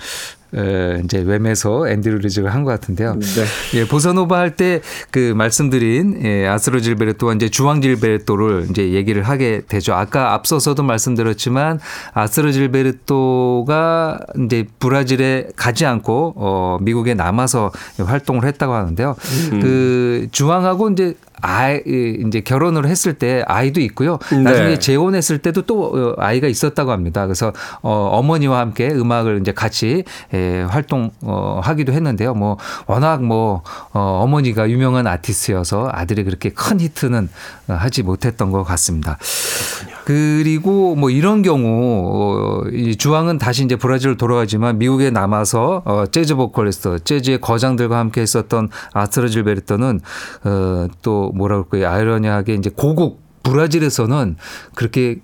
Speaker 6: 에, 이제 웸에서 앤드류 리즈가 한 것 같은데요.
Speaker 1: 네.
Speaker 6: 예, 보사노바 할 때 그 말씀드린 예, 아스로 질베르토와 이제 주황 질베르토를 이제 얘기를 하게 되죠. 아까 앞서서도 말씀드렸지만 아스로 질베르토가 이제 브라질에 가지 않고 어 미국에 남아서 활동을 했다고 하는데요. 그 주황하고 이제 아이 이제 결혼을 했을 때 아이도 있고요. 나중에
Speaker 1: 네.
Speaker 6: 재혼했을 때도 또 어, 아이가 있었다고 합니다. 그래서 어, 어머니와 함께 음악을 이제 같이 에, 활동 어, 하기도 했는데요. 뭐 워낙 뭐 어, 어머니가 유명한 아티스트여서 아들이 그렇게 큰 히트는 어, 하지 못했던 것 같습니다. 그 리고 뭐 이런 경우 어, 이 주황은 다시 이제 브라질로 돌아가지만 미국에 남아서 어, 재즈 보컬리스트, 재즈의 거장들과 함께 했었던 아스트로 질베르토는 어, 또 뭐라 그럴까요? 아이러니하게 이제 고국 브라질에서는 그렇게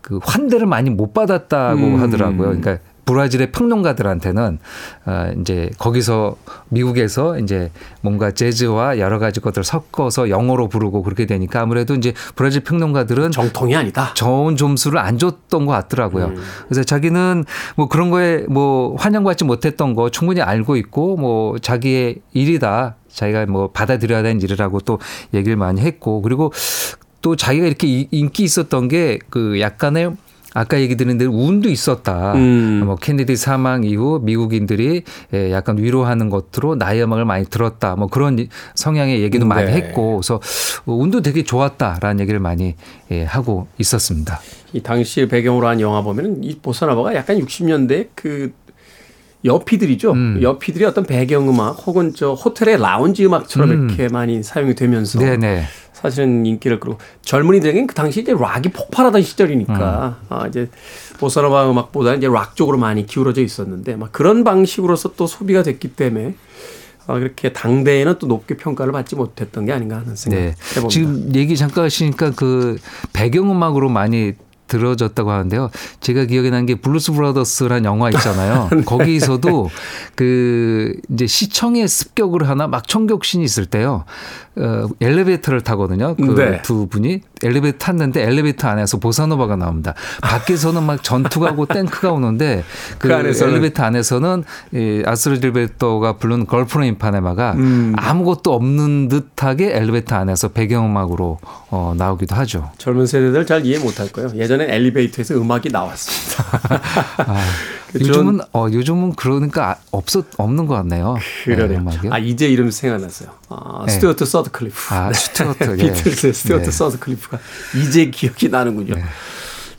Speaker 6: 그 환대를 많이 못 받았다고
Speaker 1: 음.
Speaker 6: 하더라고요. 그러니까 브라질의 평론가들한테는 어 이제 거기서 미국에서 이제 뭔가 재즈와 여러 가지 것들을 섞어서 영어로 부르고 그렇게 되니까 아무래도 이제 브라질 평론가들은
Speaker 1: 정통이 아니다.
Speaker 6: 좋은 점수를 안 줬던 것 같더라고요.
Speaker 1: 음.
Speaker 6: 그래서 자기는 뭐 그런 거에 뭐 환영받지 못했던 거 충분히 알고 있고 뭐 자기의 일이다. 자기가 뭐 받아들여야 되는 일이라고 또 얘기를 많이 했고 그리고 또 자기가 이렇게 이- 인기 있었던 게 그 약간의 아까 얘기 드린 대로 운도 있었다.
Speaker 1: 음.
Speaker 6: 뭐 케네디 사망 이후 미국인들이 예, 약간 위로하는 것으로 나의 음악을 많이 들었다. 뭐 그런 이- 성향의 얘기도 많이
Speaker 1: 네.
Speaker 6: 했고, 그래서 운도 되게 좋았다라는 얘기를 많이 예, 하고 있었습니다.
Speaker 1: 이 당시 배경으로 한 영화 보면은 이 보사노바가 약간 60년대 그 여피들이죠.
Speaker 6: 음.
Speaker 1: 여피들이 어떤 배경음악 혹은 저 호텔의 라운지 음악처럼 이렇게 많이 사용이 되면서
Speaker 6: 음. 네네.
Speaker 1: 사실은 인기를 끌고 젊은이들에게는 그 당시 이제 락이 폭발하던 시절이니까
Speaker 6: 음.
Speaker 1: 아 이제 보사노바 음악보다는 이제 락 쪽으로 많이 기울어져 있었는데 막 그런 방식으로서 또 소비가 됐기 때문에 아 그렇게 당대에는 또 높게 평가를 받지 못했던 게 아닌가 하는 생각
Speaker 6: 네.
Speaker 1: 해봅니다.
Speaker 6: 지금 얘기 잠깐 하시니까 그 배경음악으로 많이 들어졌다고 하는데요. 제가 기억에 난 게 Blues Brothers라는 영화 있잖아요.
Speaker 1: 네.
Speaker 6: 거기서도 그 이제 시청의 습격을 하나 막 총격신이 있을 때요. 어, 엘리베이터를 타거든요. 그
Speaker 1: 네.
Speaker 6: 두 분이 엘리베이터 탔는데 엘리베이터 안에서 보사노바가 나옵니다. 밖에서는 막 전투가 오고 탱크가 오는데 그,
Speaker 1: 그 안에서는?
Speaker 6: 엘리베이터 안에서는 이 아스르 질베토가 부른 걸프로 인파네마가
Speaker 1: 음.
Speaker 6: 아무것도 없는 듯하게 엘리베이터 안에서 배경음악으로 어, 나오기도 하죠.
Speaker 1: 젊은 세대들 잘 이해 못할 거예요. 예전엔 엘리베이터에서 음악이 나왔습니다.
Speaker 6: 아,
Speaker 1: 그
Speaker 6: 요즘은 어 요즘은 그러니까 아- 없었 없는 것 같네요. 네,
Speaker 1: 그러네요.
Speaker 6: 음악이요.
Speaker 1: 아 이제 이름 생각났어요. 아,
Speaker 6: 네.
Speaker 1: 스튜어트 서드클리프.
Speaker 6: 아, 스튜어트, 예.
Speaker 1: 비틀스의 스튜어트
Speaker 6: 네.
Speaker 1: 서드클리프가 이제 기억이 나는군요.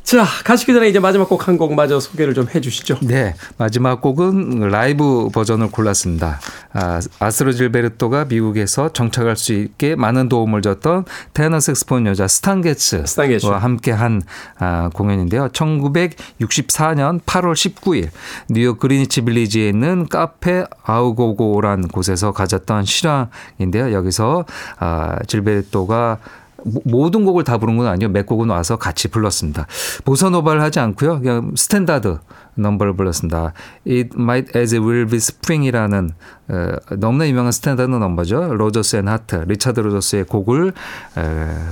Speaker 1: 자 가시기 전에 이제 마지막 곡 한 곡 마저 소개를 좀 해주시죠.
Speaker 6: 네, 마지막 곡은 라이브 버전을 골랐습니다. 아, 아스트로 질베르토가 미국에서 정착할 수 있게 많은 도움을 줬던 테너 색스폰 연주자 스탄 게츠와
Speaker 1: 스탄 게츠.
Speaker 6: 함께 한 아, 공연인데요. 1964년 8월 19일 뉴욕 그리니치 빌리지에 있는 카페 아우고고란 곳에서 가졌던 실황인데요. 여기서 아, 질베르토가 모- 모든 곡을 다 부른 건 아니요. 몇 곡은 와서 같이 불렀습니다. 보사노바를 하지 않고요. 그냥 스탠다드 넘버를 불렀습니다. It Might As Well Be Spring이라는 어, 너무나 유명한 스탠다드 넘버죠. 로저스 앤 하트, 리차드 로저스의 곡을 에,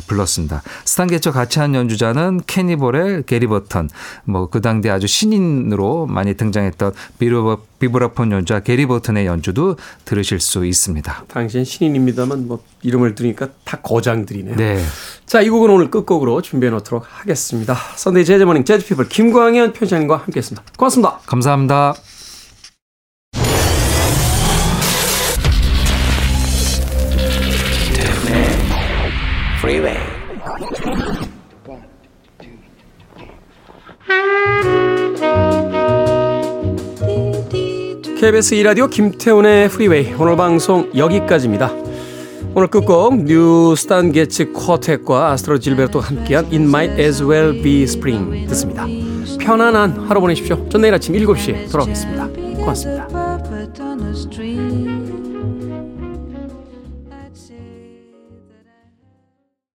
Speaker 6: 불렀습니다. 스탄 게츠와 같이 한 연주자는 케니 버렐, 게리 버턴, 뭐 그 당대 아주 신인으로 많이 등장했던 비브라, 비브라폰 연주자 게리 버튼의 연주도 들으실 수 있습니다.
Speaker 1: 당시엔 신인입니다만 뭐 이름을 들으니까 다 거장들이네요.
Speaker 6: 네.
Speaker 1: 자, 이 곡은 오늘 끝곡으로 준비해 놓도록 하겠습니다. 선데이 재즈 모닝 재즈 피플 김광현 편집장과 함께했습니다. 고맙습니다.
Speaker 6: 감사합니다.
Speaker 1: KBS 2라디오 김태훈의 프리웨이 오늘 방송 여기까지입니다. 오늘 끝곡 뉴 스탄 게츠 쿼텟과 아스트로 질베르토가 함께한 It Might As Well Be Spring 듣습니다. 편안한 하루 보내십시오. 전 내일 아침 7시에 돌아오겠습니다. 고맙습니다.